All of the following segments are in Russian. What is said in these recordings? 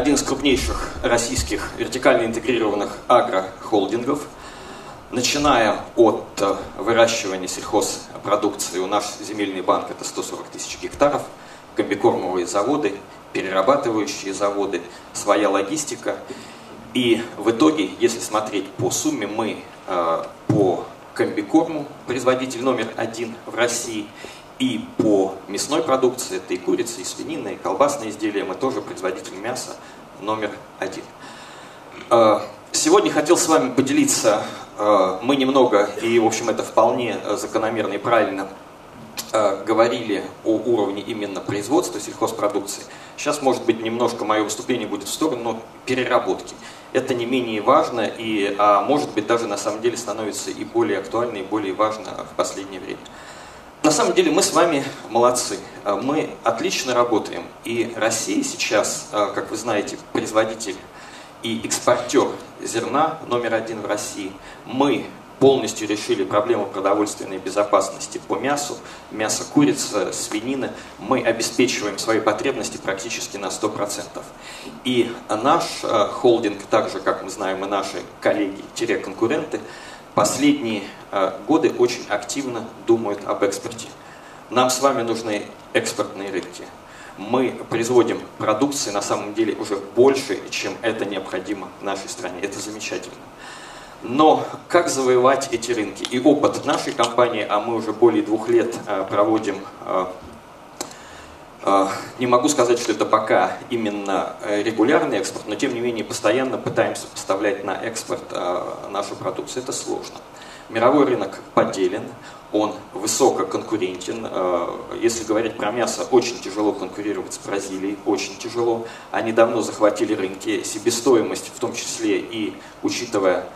один из крупнейших российских вертикально интегрированных агрохолдингов. Начиная от э, выращивания сельхозпродукции, у нас земельный банк это 140 тысяч гектаров, комбикормовые заводы, перерабатывающие заводы, своя логистика. И в итоге, если смотреть по сумме, мы э, по комбикорму производитель номер один в России – и по мясной продукции, это и курица, и свинина, и колбасные изделия, мы тоже производитель мяса номер один. Э, сегодня хотел с вами поделиться, э, мы немного, и в общем это вполне закономерно и правильно, э, говорили о уровне именно производства сельхозпродукции. Сейчас, может быть, немножко мое выступление будет в сторону переработки. Это не менее важно и, а может быть, даже на самом деле становится и более актуально, и более важно в последнее время. На самом деле мы с вами молодцы. А, мы отлично работаем. И Россия сейчас, а, как вы знаете, производитель и экспортер зерна номер один в России. Мы полностью решили проблему продовольственной безопасности по мясу, мясо курицы, свинины. Мы обеспечиваем свои потребности практически на 100%. И наш а, холдинг, так же, как мы знаем, и наши коллеги-конкуренты, последние э, годы очень активно думают об экспорте. Нам с вами нужны экспортные рынки. Мы производим продукции на самом деле уже больше, чем это необходимо нашей стране. Это замечательно. Но как завоевать эти рынки? И опыт нашей компании, а мы уже более двух лет э, проводим э, не могу сказать, что это пока именно регулярный экспорт, но тем не менее постоянно пытаемся поставлять на экспорт нашу продукцию. Это сложно. Мировой рынок поделен, он высококонкурентен. Если говорить про мясо, очень тяжело конкурировать с Бразилией, очень тяжело. Они давно захватили рынки, себестоимость в том числе и учитывая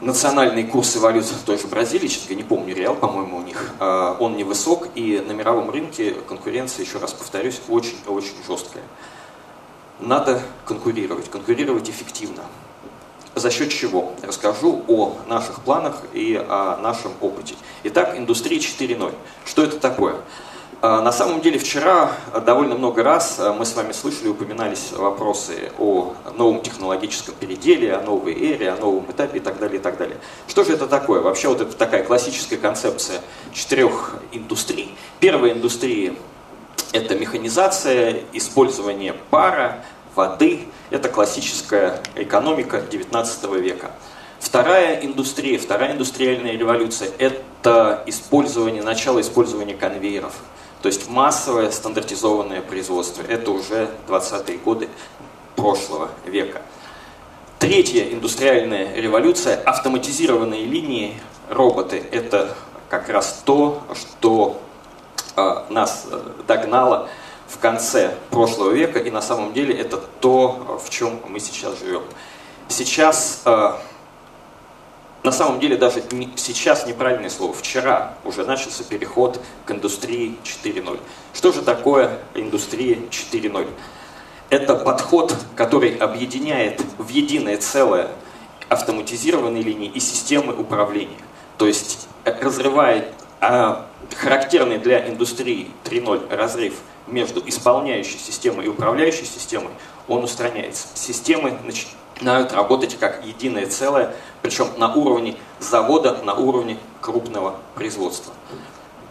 национальные курсы валют той же Бразилии, честно не помню реал, по-моему, у них, а, он невысок, и на мировом рынке конкуренция, еще раз повторюсь, очень-очень жесткая. Надо конкурировать, конкурировать эффективно. За счет чего? Расскажу о наших планах и о нашем опыте. Итак, индустрия 4.0. Что это такое? А, на самом деле вчера довольно много раз а, мы с вами слышали, упоминались вопросы о новом технологическом переделе, о новой эре, о новом этапе и так далее, и так далее. Что же это такое? Вообще вот это такая классическая концепция четырех индустрий. Первая индустрия – это механизация, использование пара, воды. Это классическая экономика 19 века. Вторая индустрия, вторая индустриальная революция – это использование, начало использования конвейеров – то есть массовое стандартизованное производство. Это уже 20-е годы прошлого века. Третья индустриальная революция, автоматизированные линии, роботы. Это как раз то, что э, нас э, догнало в конце прошлого века, и на самом деле это то, в чем мы сейчас живем. Сейчас э, на самом деле даже не, сейчас неправильное слово. Вчера уже начался переход к индустрии 4.0. Что же такое индустрия 4.0? Это подход, который объединяет в единое целое автоматизированные линии и системы управления. То есть э, разрывает а, характерный для индустрии 3.0 разрыв между исполняющей системой и управляющей системой, он устраняется. Системы начинают работать как единое целое, причем на уровне завода, на уровне крупного производства.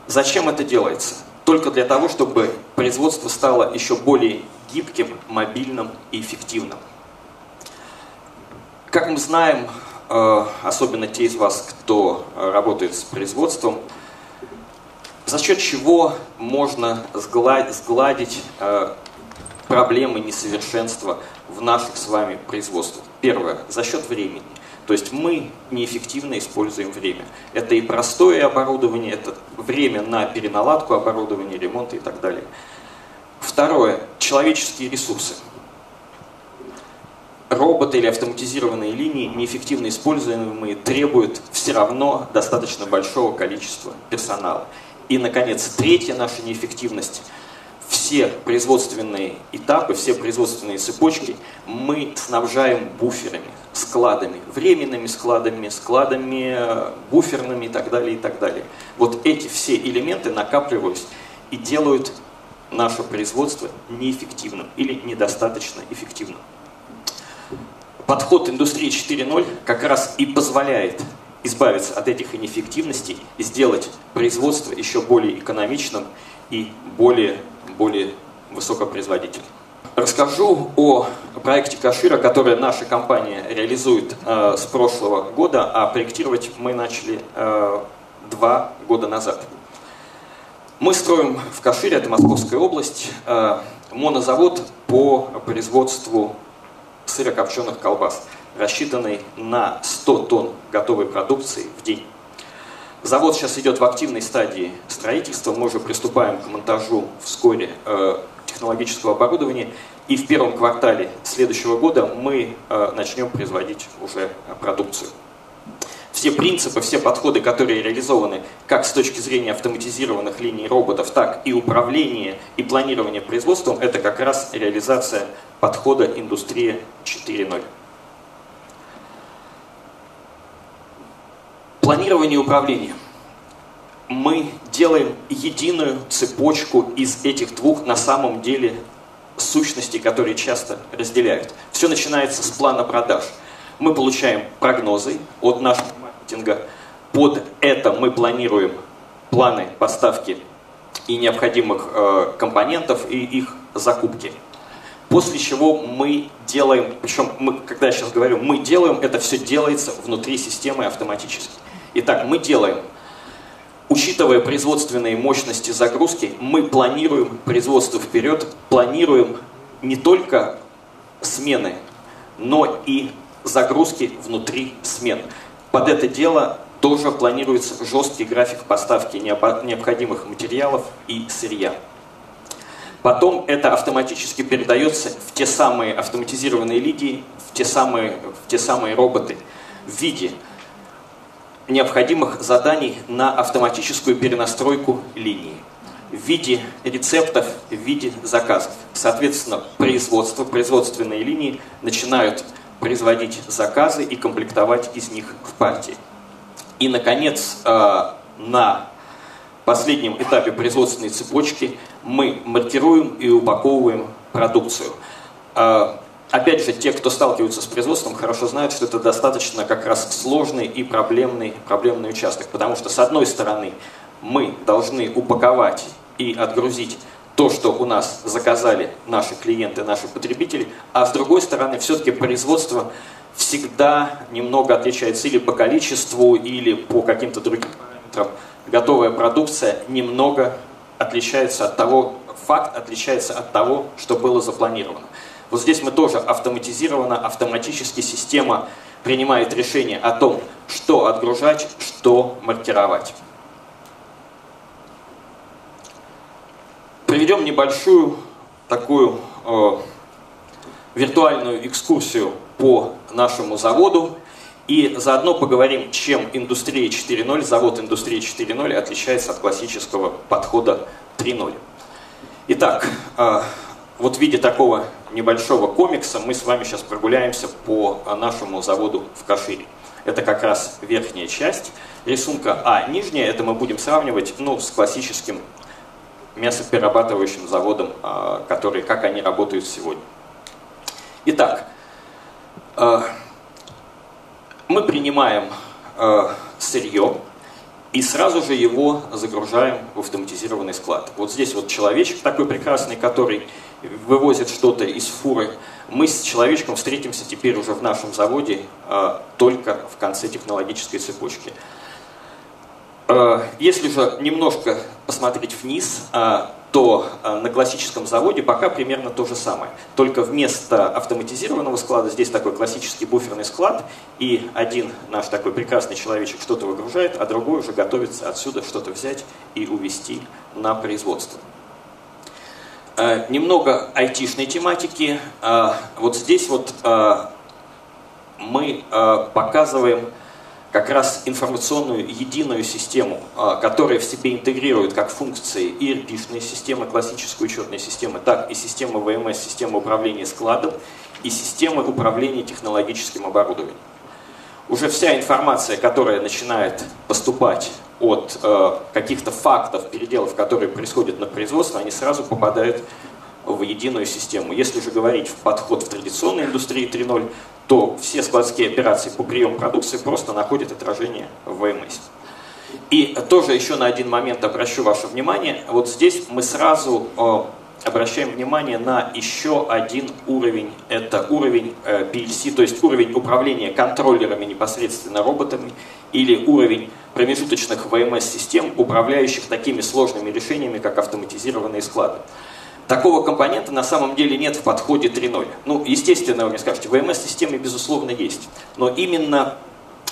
Зачем это делается? Только для того, чтобы производство стало еще более гибким, мобильным и эффективным. Как мы знаем, э, особенно те из вас, кто работает с производством, за счет чего можно сгладить э, проблемы несовершенства в наших с вами производствах. Первое, за счет времени. То есть мы неэффективно используем время. Это и простое оборудование, это время на переналадку оборудования, ремонт и так далее. Второе, человеческие ресурсы. Роботы или автоматизированные линии, неэффективно используемые, требуют все равно достаточно большого количества персонала. И, наконец, третья наша неэффективность – все производственные этапы, все производственные цепочки мы снабжаем буферами, складами, временными складами, складами э, буферными и так далее, и так далее. Вот эти все элементы накапливаются и делают наше производство неэффективным или недостаточно эффективным. Подход индустрии 4.0 как раз и позволяет избавиться от этих неэффективностей и сделать производство еще более экономичным и более, более высокопроизводительным. Расскажу о проекте Кашира, который наша компания реализует э, с прошлого года, а проектировать мы начали э, два года назад. Мы строим в Кашире, это Московская область, э, монозавод по производству сырокопченых колбас, рассчитанный на 100 тонн готовой продукции в день. Завод сейчас идет в активной стадии строительства, мы уже приступаем к монтажу вскоре э, технологического оборудования, и в первом квартале следующего года мы э, начнем производить уже продукцию. Все принципы, все подходы, которые реализованы как с точки зрения автоматизированных линий роботов, так и управления и планирования производством, это как раз реализация подхода индустрия 4.0. Планирование и управление. Мы делаем единую цепочку из этих двух на самом деле сущностей, которые часто разделяют. Все начинается с плана продаж. Мы получаем прогнозы от наших маркетинга. Под это мы планируем планы поставки и необходимых э, компонентов и их закупки. После чего мы делаем, причем мы, когда я сейчас говорю, мы делаем, это все делается внутри системы автоматически. Итак, мы делаем, учитывая производственные мощности загрузки, мы планируем производство вперед, планируем не только смены, но и загрузки внутри смен. Под это дело тоже планируется жесткий график поставки необходимых материалов и сырья. Потом это автоматически передается в те самые автоматизированные линии, в те самые, в те самые роботы в виде необходимых заданий на автоматическую перенастройку линии в виде рецептов, в виде заказов. Соответственно, производство, производственные линии начинают производить заказы и комплектовать из них в партии. И, наконец, э, на последнем этапе производственной цепочки мы маркируем и упаковываем продукцию. Опять же, те, кто сталкиваются с производством, хорошо знают, что это достаточно как раз сложный и проблемный, проблемный участок, потому что, с одной стороны, мы должны упаковать и отгрузить то, что у нас заказали наши клиенты, наши потребители, а с другой стороны, все-таки производство всегда немного отличается или по количеству, или по каким-то другим параметрам. Готовая продукция немного отличается от того, факт отличается от того, что было запланировано. Вот здесь мы тоже автоматизированно, автоматически система принимает решение о том, что отгружать, что маркировать. проведем небольшую такую э, виртуальную экскурсию по нашему заводу и заодно поговорим, чем индустрия 4.0, завод индустрии 4.0 отличается от классического подхода 3.0. Итак, э, вот в виде такого небольшого комикса мы с вами сейчас прогуляемся по нашему заводу в Кашире. Это как раз верхняя часть рисунка, а нижняя, это мы будем сравнивать ну, с классическим мясоперерабатывающим заводам, а, которые, как они работают сегодня. Итак, а, мы принимаем а, сырье и сразу же его загружаем в автоматизированный склад. Вот здесь вот человечек такой прекрасный, который вывозит что-то из фуры. Мы с человечком встретимся теперь уже в нашем заводе только в конце технологической цепочки. Э, если же немножко посмотреть вниз, э, то э, на классическом заводе пока примерно то же самое. Только вместо автоматизированного склада здесь такой классический буферный склад, и один наш такой прекрасный человечек что-то выгружает, а другой уже готовится отсюда что-то взять и увезти на производство. Немного айтишной тематики. Вот здесь вот мы показываем как раз информационную единую систему, а, которая в себе интегрирует как функции и ERP-шные системы, классической учетной системы, так и системы ВМС, системы управления складом и системы управления технологическим оборудованием. уже вся информация, которая начинает поступать от э, каких-то фактов, переделов, которые происходят на производстве, они сразу попадают в единую систему. Если же говорить в подход в традиционной индустрии 3.0, то все складские операции по приему продукции просто находят отражение в ВМС. И тоже еще на один момент обращу ваше внимание. Вот здесь мы сразу э, обращаем внимание на еще один уровень. Это уровень э, PLC, то есть уровень управления контроллерами непосредственно роботами или уровень промежуточных ВМС-систем, управляющих такими сложными решениями, как автоматизированные склады. Такого компонента на самом деле нет в подходе 3.0. Ну, естественно, вы мне скажете, ВМС-системы, безусловно, есть. Но именно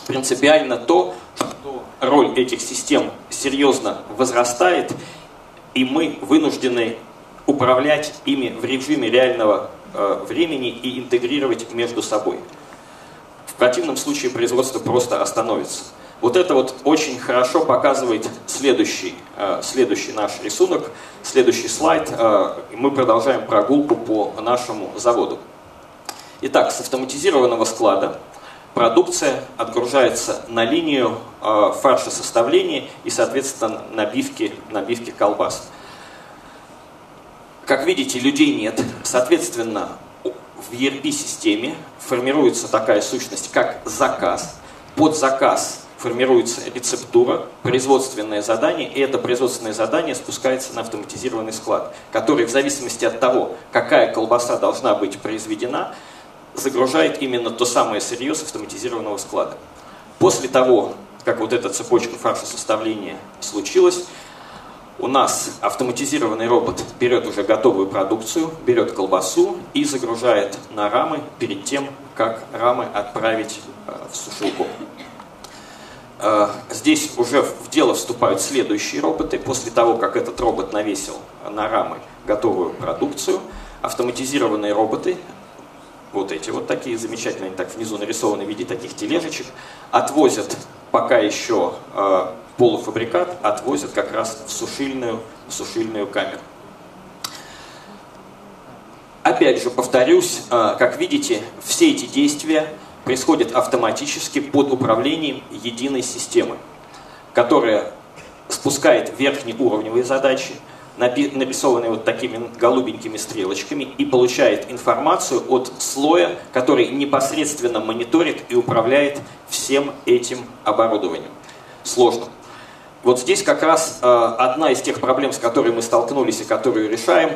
принципиально то, что роль этих систем серьезно возрастает, и мы вынуждены управлять ими в режиме реального э, времени и интегрировать между собой. В противном случае производство просто остановится. Вот это вот очень хорошо показывает следующий, э, следующий наш рисунок, следующий слайд. Э, мы продолжаем прогулку по нашему заводу. Итак, с автоматизированного склада продукция отгружается на линию э, фаршесоставления и, соответственно, набивки, набивки колбас. Как видите, людей нет. Соответственно, в ERP-системе формируется такая сущность, как заказ. Под заказ формируется рецептура, производственное задание, и это производственное задание спускается на автоматизированный склад, который в зависимости от того, какая колбаса должна быть произведена, загружает именно то самое сырье с автоматизированного склада. После того, как вот эта цепочка фаршесоставления случилась, у нас автоматизированный робот берет уже готовую продукцию, берет колбасу и загружает на рамы перед тем, как рамы отправить э, в сушилку. Э, здесь уже в дело вступают следующие роботы. После того, как этот робот навесил на рамы готовую продукцию, автоматизированные роботы, вот эти вот такие замечательные, так внизу нарисованы в виде таких тележечек, отвозят пока еще э, полуфабрикат, отвозят как раз в сушильную, в сушильную камеру. Опять же, повторюсь, э, как видите, все эти действия происходит автоматически под управлением единой системы, которая спускает верхнеуровневые задачи, нарисованные вот такими голубенькими стрелочками, и получает информацию от слоя, который непосредственно мониторит и управляет всем этим оборудованием. Сложно. Вот здесь как раз э, одна из тех проблем, с которой мы столкнулись и которую решаем,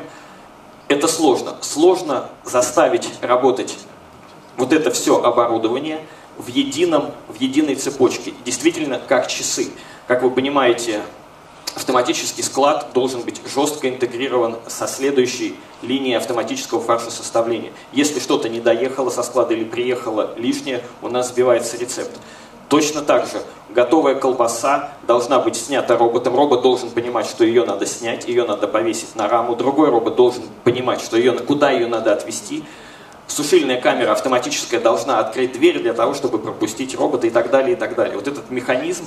это сложно. Сложно заставить работать вот это все оборудование в, едином, в единой цепочке, действительно как часы. Как вы понимаете, автоматический склад должен быть жестко интегрирован со следующей линией автоматического фаршесоставления. Если что-то не доехало со склада или приехало лишнее, у нас сбивается рецепт. Точно так же готовая колбаса должна быть снята роботом. Робот должен понимать, что ее надо снять, ее надо повесить на раму. Другой робот должен понимать, что ее, куда ее надо отвести сушильная камера автоматическая должна открыть дверь для того, чтобы пропустить робота и так далее, и так далее. Вот этот механизм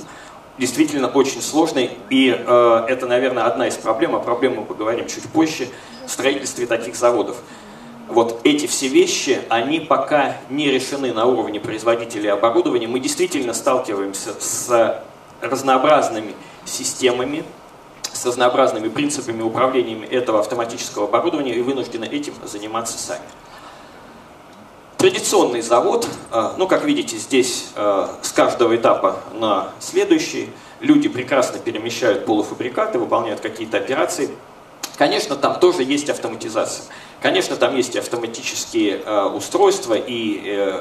действительно очень сложный, и э, это, наверное, одна из проблем, о проблеме мы поговорим чуть позже, в строительстве таких заводов. Вот эти все вещи, они пока не решены на уровне производителей оборудования. Мы действительно сталкиваемся с разнообразными системами, с разнообразными принципами управления этого автоматического оборудования и вынуждены этим заниматься сами. Традиционный завод, э, ну, как видите, здесь э, с каждого этапа на следующий люди прекрасно перемещают полуфабрикаты, выполняют какие-то операции. Конечно, там тоже есть автоматизация. Конечно, там есть автоматические э, устройства и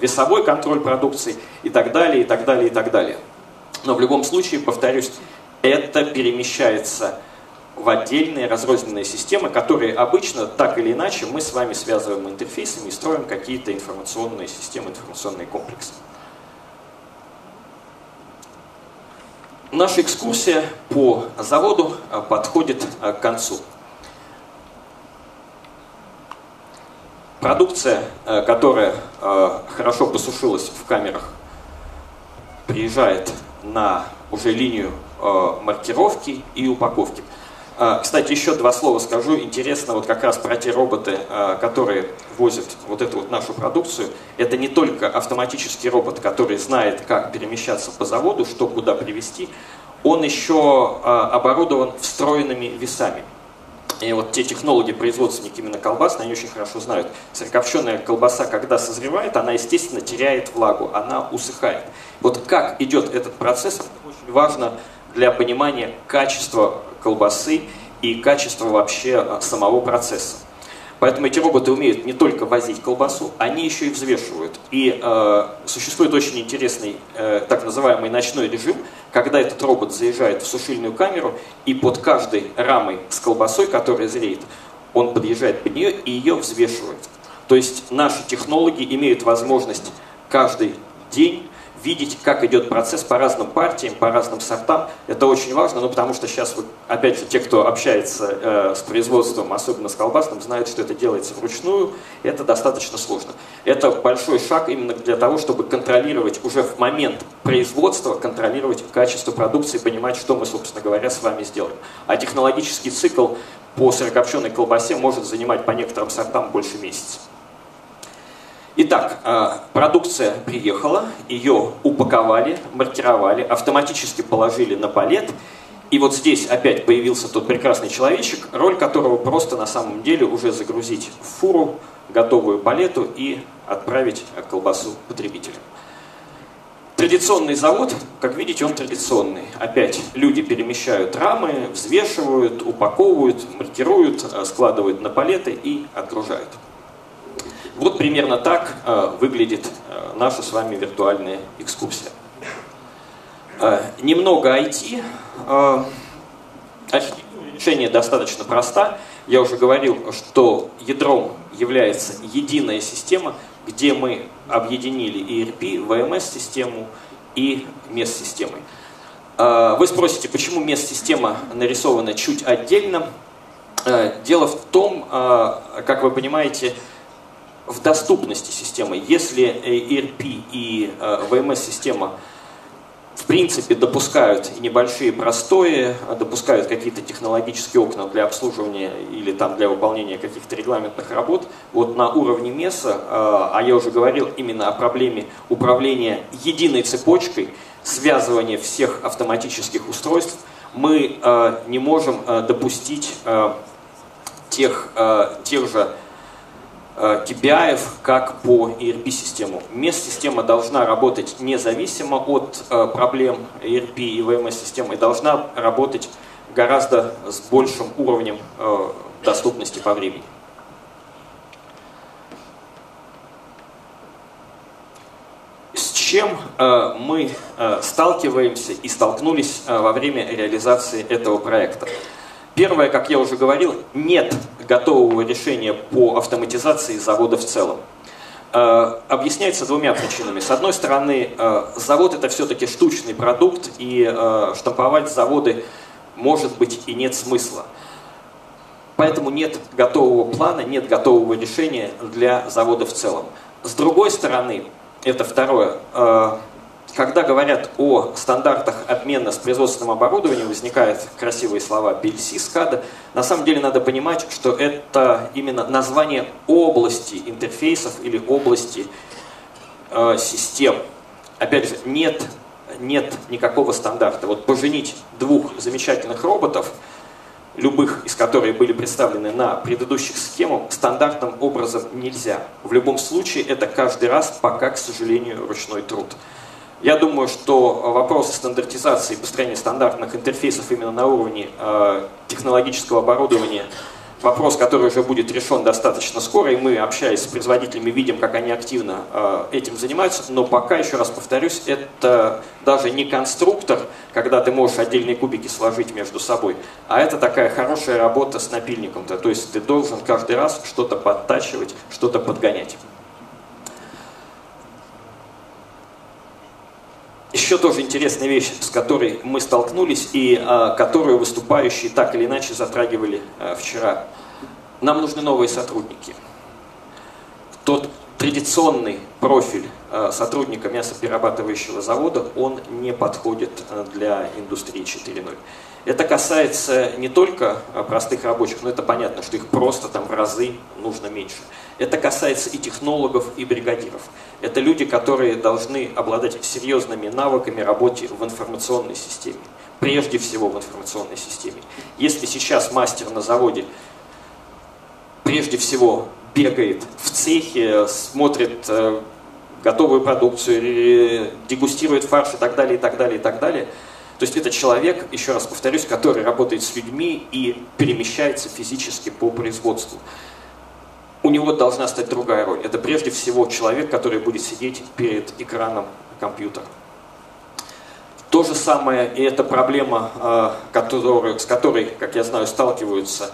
весовой контроль продукции и так далее, и так далее, и так далее. Но в любом случае, повторюсь, это перемещается в отдельные разрозненные системы, которые обычно так или иначе мы с вами связываем интерфейсами и строим какие-то информационные системы, информационные комплексы. Наша экскурсия по заводу э, подходит э, к концу. Продукция, э, которая хорошо посушилась в камерах, приезжает на уже линию маркировки и упаковки. А, кстати, еще два слова скажу. Интересно вот как раз про те роботы, а, которые возят вот эту вот нашу продукцию. Это не только автоматический робот, который знает, как перемещаться по заводу, что куда привезти. Он еще а, оборудован встроенными весами. И вот те технологи, производственники именно колбас, они очень хорошо знают. Сырокопченая колбаса, когда созревает, она, естественно, теряет влагу, она усыхает. Вот как идет этот процесс, очень важно для понимания качества колбасы и качества вообще а, самого процесса. Поэтому эти роботы умеют не только возить колбасу, они еще и взвешивают. И э, существует очень интересный э, так называемый ночной режим, когда этот робот заезжает в сушильную камеру и под каждой рамой с колбасой, которая зреет, он подъезжает под нее и ее взвешивает. То есть наши технологи имеют возможность каждый день видеть, как идет процесс по разным партиям, по разным сортам. Это очень важно, ну, потому что сейчас, вот, опять же, те, кто общается э, с производством, особенно с колбасным, знают, что это делается вручную. Это достаточно сложно. Это большой шаг именно для того, чтобы контролировать уже в момент производства, контролировать качество продукции, понимать, что мы, собственно говоря, с вами сделаем. А технологический цикл по сырокопченой колбасе может занимать по некоторым сортам больше месяца. Итак, э, продукция приехала, ее упаковали, маркировали, автоматически положили на палет. И вот здесь опять появился тот прекрасный человечек, роль которого просто на самом деле уже загрузить в фуру готовую палету и отправить колбасу потребителям. Традиционный завод, как видите, он традиционный. Опять люди перемещают рамы, взвешивают, упаковывают, маркируют, э, складывают на палеты и отгружают. Вот примерно так э, выглядит э, наша с вами виртуальная экскурсия. Э, немного IT. Решение достаточно проста. Я уже говорил, что ядром является единая система, где мы объединили ERP, VMS-систему и MES-системы. Э, вы спросите, почему MES-система нарисована чуть отдельно? Дело в том, как вы понимаете, в доступности системы. Если ERP и VMS-система э, в принципе допускают небольшие простои, а допускают какие-то технологические окна для обслуживания или там для выполнения каких-то регламентных работ, вот на уровне МЕСа, а я уже говорил именно о проблеме управления единой цепочкой, связывания всех автоматических устройств, мы э, не можем э, допустить тех, тех же KPI, э, как по ERP-систему. MES-система должна работать независимо от э, проблем ERP и VMS-системы и должна работать гораздо с большим уровнем э, доступности по времени. С чем мы сталкиваемся и столкнулись во время реализации этого проекта? Первое, как я уже говорил, нет готового решения по автоматизации завода в целом. Э, объясняется двумя причинами. С одной стороны, э, завод это все-таки штучный продукт, и э, штамповать заводы может быть и нет смысла. Поэтому нет готового плана, нет готового решения для завода в целом. С другой стороны, это второе, когда говорят о стандартах обмена с производственным оборудованием, возникают красивые слова PLC, SCADA. На самом деле надо понимать, что это именно название области интерфейсов или области э, систем. Опять же, нет, нет никакого стандарта. Вот поженить двух замечательных роботов, любых из которых были представлены на предыдущих схемах, стандартным образом нельзя. В любом случае это каждый раз пока, к сожалению, ручной труд. Я думаю, что вопросы стандартизации и построения стандартных интерфейсов именно на уровне э, технологического оборудования вопрос, который уже будет решен достаточно скоро, и мы, общаясь с производителями, видим, как они активно э, этим занимаются, но пока, еще раз повторюсь, это даже не конструктор, когда ты можешь отдельные кубики сложить между собой, а это такая хорошая работа с напильником-то, то есть ты должен каждый раз что-то подтачивать, что-то подгонять. Еще тоже интересная вещь, с которой мы столкнулись и а, которую выступающие так или иначе затрагивали а, вчера. Нам нужны новые сотрудники. Тот традиционный профиль э, сотрудника мясоперерабатывающего завода, он не подходит э, для индустрии 4.0. Это касается не только э, простых рабочих, но это понятно, что их просто там в разы нужно меньше. Это касается и технологов, и бригадиров. Это люди, которые должны обладать серьезными навыками работы в информационной системе. Прежде всего в информационной системе. Если сейчас мастер на заводе прежде всего бегает в цехе, смотрит э, готовую продукцию, дегустирует фарш и так далее, и так далее, и так далее. То есть это человек, еще раз повторюсь, который работает с людьми и перемещается физически по производству. У него должна стать другая роль. Это прежде всего человек, который будет сидеть перед экраном компьютера. То же самое, и это проблема, э, которую, с которой, как я знаю, сталкиваются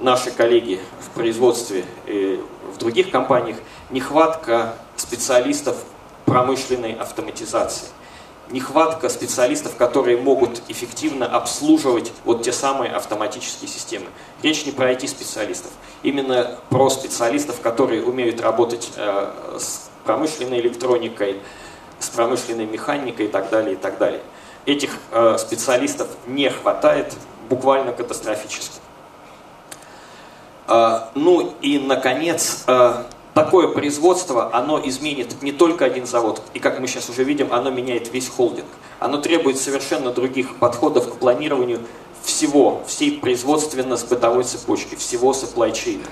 наши коллеги в производстве и в других компаниях, нехватка специалистов промышленной автоматизации. Нехватка специалистов, которые могут эффективно обслуживать вот те самые автоматические системы. Речь не про IT-специалистов, именно про специалистов, которые умеют работать э, с промышленной электроникой, с промышленной механикой и так далее, и так далее. Этих э, специалистов не хватает буквально катастрофически. А, ну и, наконец, такое производство, оно изменит не только один завод, и как мы сейчас уже видим, оно меняет весь холдинг. Оно требует совершенно других подходов к планированию всего, всей производственно-бытовой цепочки, всего supply chain.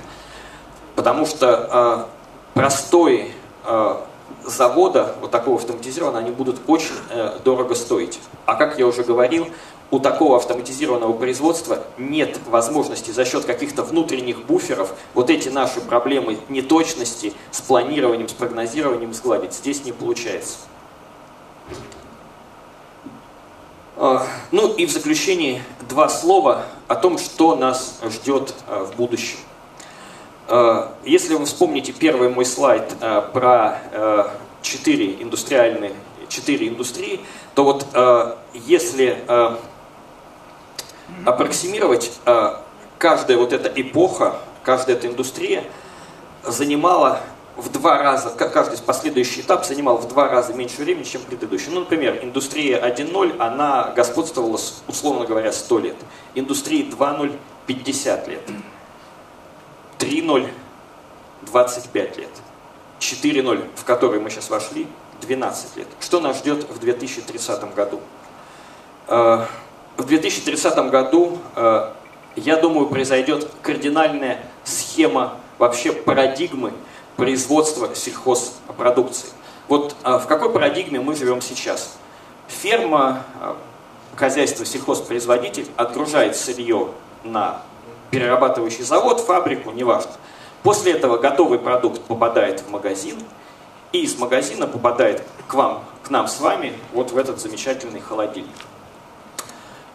Потому что э, простой э, завода, вот такого автоматизированного, они будут очень э, дорого стоить. А как я уже говорил, у такого автоматизированного производства нет возможности за счет каких-то внутренних буферов вот эти наши проблемы неточности с планированием, с прогнозированием сгладить. Здесь не получается. А, ну и в заключении два слова о том, что нас ждет а, в будущем. А, если вы вспомните первый мой слайд про четыре индустриальные, четыре индустрии, то вот если аппроксимировать, каждая вот эта эпоха, каждая эта индустрия занимала в два раза, каждый последующий этап занимал в два раза меньше времени, чем предыдущий. Ну, например, индустрия 1.0, она господствовала, условно говоря, 100 лет. Индустрия 2.0 – 50 лет. 3.0 – 25 лет. 4.0, в который мы сейчас вошли, 12 лет. Что нас ждет в 2030 году? Э, в 2030 году, э, я думаю, произойдет кардинальная схема вообще парадигмы производства сельхозпродукции. Вот э, в какой парадигме мы живем сейчас? Ферма, э, хозяйство, сельхозпроизводитель отгружает сырье на перерабатывающий завод, фабрику, неважно. После этого готовый продукт попадает в магазин, и из магазина попадает к вам, к нам с вами, вот в этот замечательный холодильник.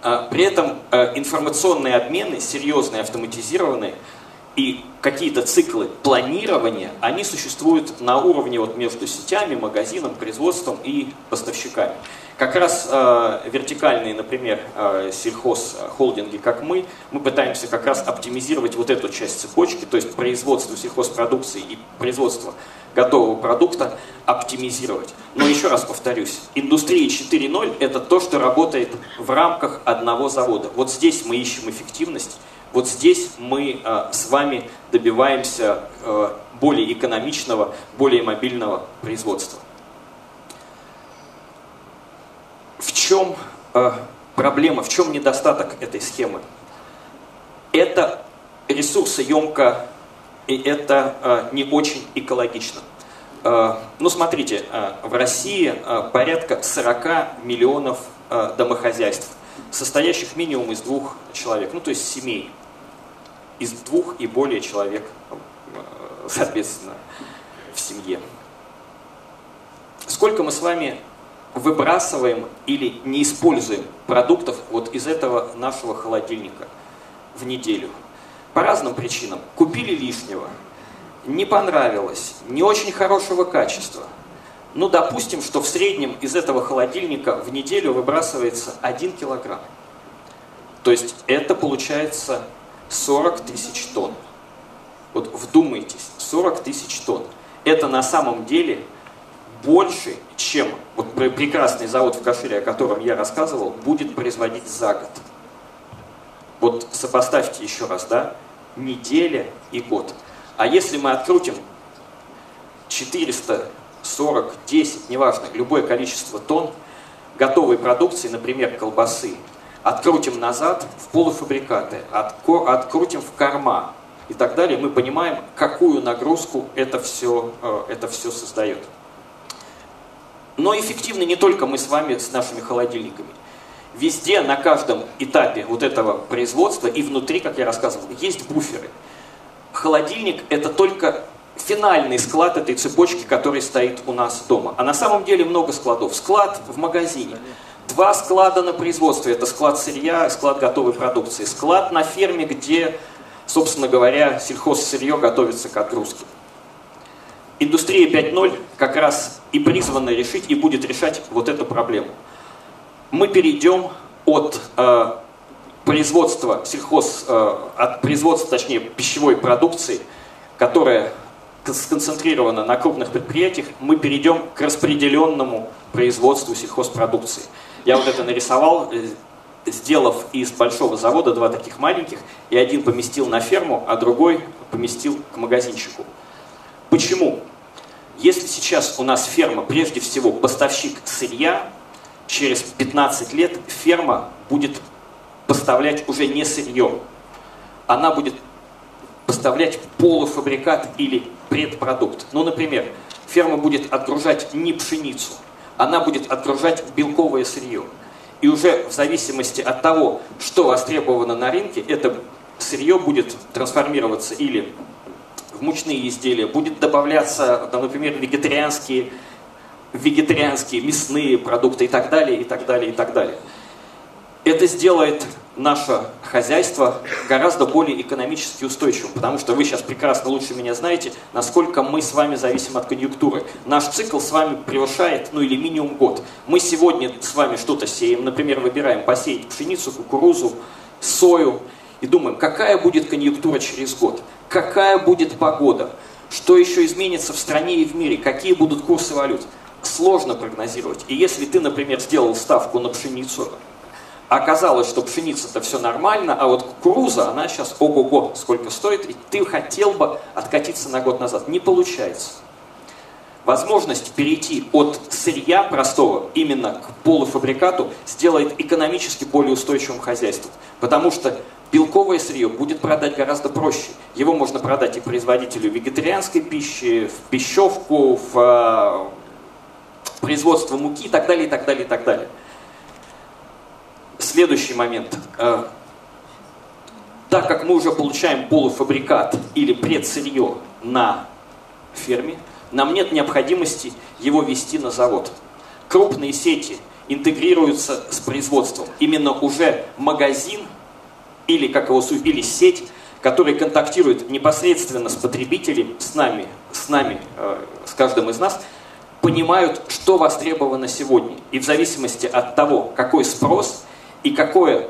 А, при этом а, информационные обмены, серьезные, автоматизированные, и какие-то циклы планирования, они существуют на уровне вот между сетями, магазином, производством и поставщиками. Как раз э, вертикальные, например, э, сельхозхолдинги, как мы, мы пытаемся как раз оптимизировать вот эту часть цепочки, то есть производство сельхозпродукции и производство готового продукта оптимизировать. Но еще раз повторюсь, индустрия 4.0 это то, что работает в рамках одного завода. Вот здесь мы ищем эффективность, вот здесь мы э, с вами добиваемся э, более экономичного, более мобильного производства. В чем э, проблема, в чем недостаток этой схемы? Это ресурсоемко и это не очень экологично. Ну, смотрите, в России порядка 40 миллионов домохозяйств, состоящих минимум из двух человек, ну, то есть семей, из двух и более человек, соответственно, в семье. Сколько мы с вами выбрасываем или не используем продуктов вот из этого нашего холодильника в неделю? по разным причинам купили лишнего, не понравилось, не очень хорошего качества. Ну, допустим, что в среднем из этого холодильника в неделю выбрасывается 1 килограмм. То есть это получается 40 тысяч тонн. Вот вдумайтесь, 40 тысяч тонн. Это на самом деле больше, чем вот прекрасный завод в Кашире, о котором я рассказывал, будет производить за год. Вот сопоставьте еще раз, да, неделя и год. А если мы открутим 440, 10, неважно, любое количество тонн готовой продукции, например, колбасы, открутим назад в полуфабрикаты, открутим в корма и так далее, мы понимаем, какую нагрузку это все, э, это все создает. Но эффективны не только мы с вами с нашими холодильниками. Везде, на каждом этапе вот этого производства и внутри, как я рассказывал, есть буферы. Холодильник – это только финальный склад этой цепочки, который стоит у нас дома. А на самом деле много складов. Склад в магазине. Два склада на производстве. Это склад сырья, склад готовой продукции. Склад на ферме, где, собственно говоря, сельхозсырье готовится к отгрузке. Индустрия 5.0 как раз и призвана решить и будет решать вот эту проблему. Мы перейдем от э, производства сельхоз, э, от производства, точнее, пищевой продукции, которая сконцентрирована на крупных предприятиях, мы перейдем к распределенному производству сельхозпродукции. Я вот это нарисовал, э, сделав из большого завода два таких маленьких, и один поместил на ферму, а другой поместил к магазинчику. Почему? Если сейчас у нас ферма, прежде всего, поставщик сырья, через 15 лет ферма будет поставлять уже не сырье. Она будет поставлять полуфабрикат или предпродукт. Ну, например, ферма будет отгружать не пшеницу, она будет отгружать белковое сырье. И уже в зависимости от того, что востребовано на рынке, это сырье будет трансформироваться или в мучные изделия, будет добавляться, например, вегетарианские, вегетарианские мясные продукты и так далее, и так далее, и так далее. Это сделает наше хозяйство гораздо более экономически устойчивым, потому что вы сейчас прекрасно лучше меня знаете, насколько мы с вами зависим от конъюнктуры. Наш цикл с вами превышает, ну или минимум год. Мы сегодня с вами что-то сеем, например, выбираем посеять пшеницу, кукурузу, сою, и думаем, какая будет конъюнктура через год какая будет погода, что еще изменится в стране и в мире, какие будут курсы валют. Сложно прогнозировать. И если ты, например, сделал ставку на пшеницу, оказалось, что пшеница-то все нормально, а вот кукуруза, она сейчас ого-го сколько стоит, и ты хотел бы откатиться на год назад. Не получается. Возможность перейти от сырья простого именно к полуфабрикату сделает экономически более устойчивым хозяйством. Потому что Белковое сырье будет продать гораздо проще. Его можно продать и производителю вегетарианской пищи, в пищевку, в э, производство муки и так далее, и так далее, и так далее. Следующий момент. Э, так как мы уже получаем полуфабрикат или предсырье на ферме, нам нет необходимости его вести на завод. Крупные сети интегрируются с производством. Именно уже магазин или, как его или сеть, который контактирует непосредственно с потребителем, с нами, с нами, э, с каждым из нас, понимают, что востребовано сегодня. И в зависимости от того, какой спрос и какое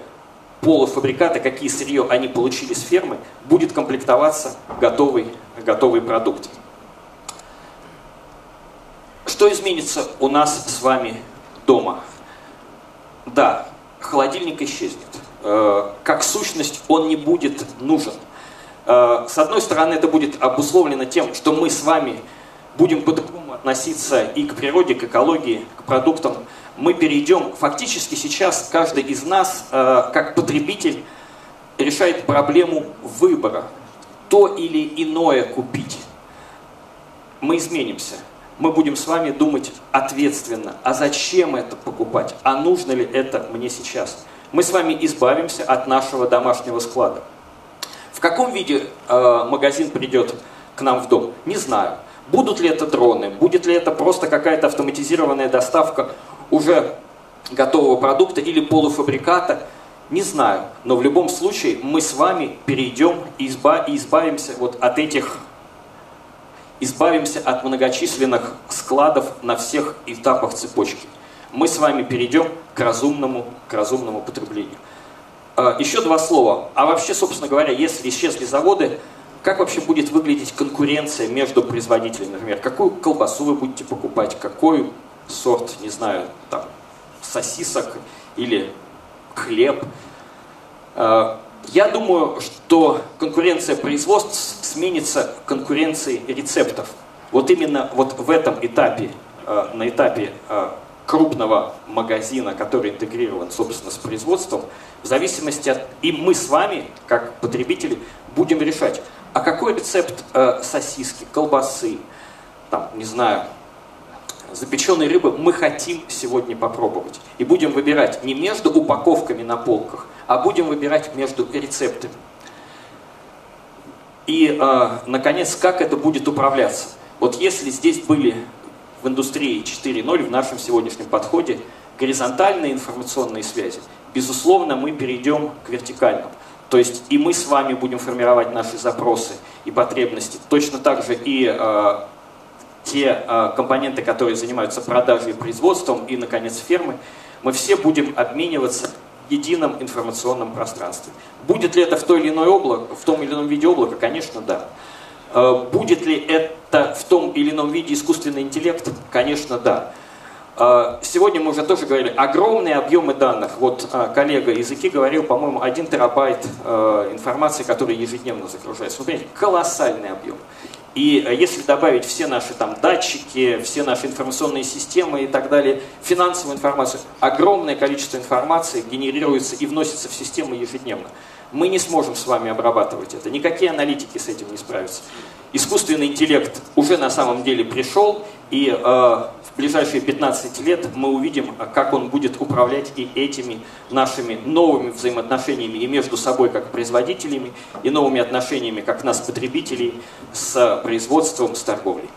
полуфабрикаты, какие сырье они получили с фермы, будет комплектоваться готовый, готовый продукт. Что изменится у нас с вами дома? Да, холодильник исчезнет. Э, как сущность он не будет нужен. Э, с одной стороны, это будет обусловлено тем, что мы с вами будем по-другому относиться и к природе, к экологии, к продуктам. Мы перейдем, фактически сейчас каждый из нас, э, как потребитель, решает проблему выбора. То или иное купить. Мы изменимся. Мы будем с вами думать ответственно. А зачем это покупать? А нужно ли это мне сейчас? мы с вами избавимся от нашего домашнего склада. В каком виде э, магазин придет к нам в дом? Не знаю. Будут ли это дроны, будет ли это просто какая-то автоматизированная доставка уже готового продукта или полуфабриката, не знаю. Но в любом случае мы с вами перейдем и, изба и избавимся вот от этих избавимся от многочисленных складов на всех этапах цепочки мы с вами перейдем к разумному, к разумному потреблению. А, еще два слова. А вообще, собственно говоря, если исчезли заводы, как вообще будет выглядеть конкуренция между производителями, например, какую колбасу вы будете покупать, какой сорт, не знаю, там, сосисок или хлеб. Э, я думаю, что конкуренция производств сменится конкуренцией рецептов. Вот именно вот в этом этапе, э, на этапе э, крупного магазина, который интегрирован, собственно, с производством, в зависимости от... И мы с вами, как потребители, будем решать, а какой рецепт сосиски, колбасы, там, не знаю, запеченной рыбы мы хотим сегодня попробовать. И будем выбирать не между упаковками на полках, а будем выбирать между рецептами. И, э, наконец, как это будет управляться? Вот если здесь были в индустрии 4.0, в нашем сегодняшнем подходе, горизонтальные информационные связи, безусловно, мы перейдем к вертикальным. То есть и мы с вами будем формировать наши запросы и потребности. Точно так же и э, те э, компоненты, которые занимаются продажей производством, и, наконец, фермы, мы все будем обмениваться едином информационном пространстве. Будет ли это в, той или иной облако, в том или ином виде облака? Конечно, да. Э, будет ли это в том или ином виде искусственный интеллект? Конечно, да. Э, сегодня мы уже тоже говорили, огромные объемы данных. Вот коллега языки говорил, по-моему, 1 терабайт информации, которая ежедневно загружается. Смотрите, колоссальный объем. И если добавить все наши там датчики, все наши информационные системы и так далее, финансовую информацию, огромное количество информации генерируется и вносится в систему ежедневно мы не сможем с вами обрабатывать это. Никакие аналитики с этим не справятся. Искусственный интеллект уже на самом деле пришел, и э, ближайшие 15 лет мы увидим, как он будет управлять и этими нашими новыми взаимоотношениями и между собой как производителями, и новыми отношениями как нас, потребителей, с производством, с торговлей.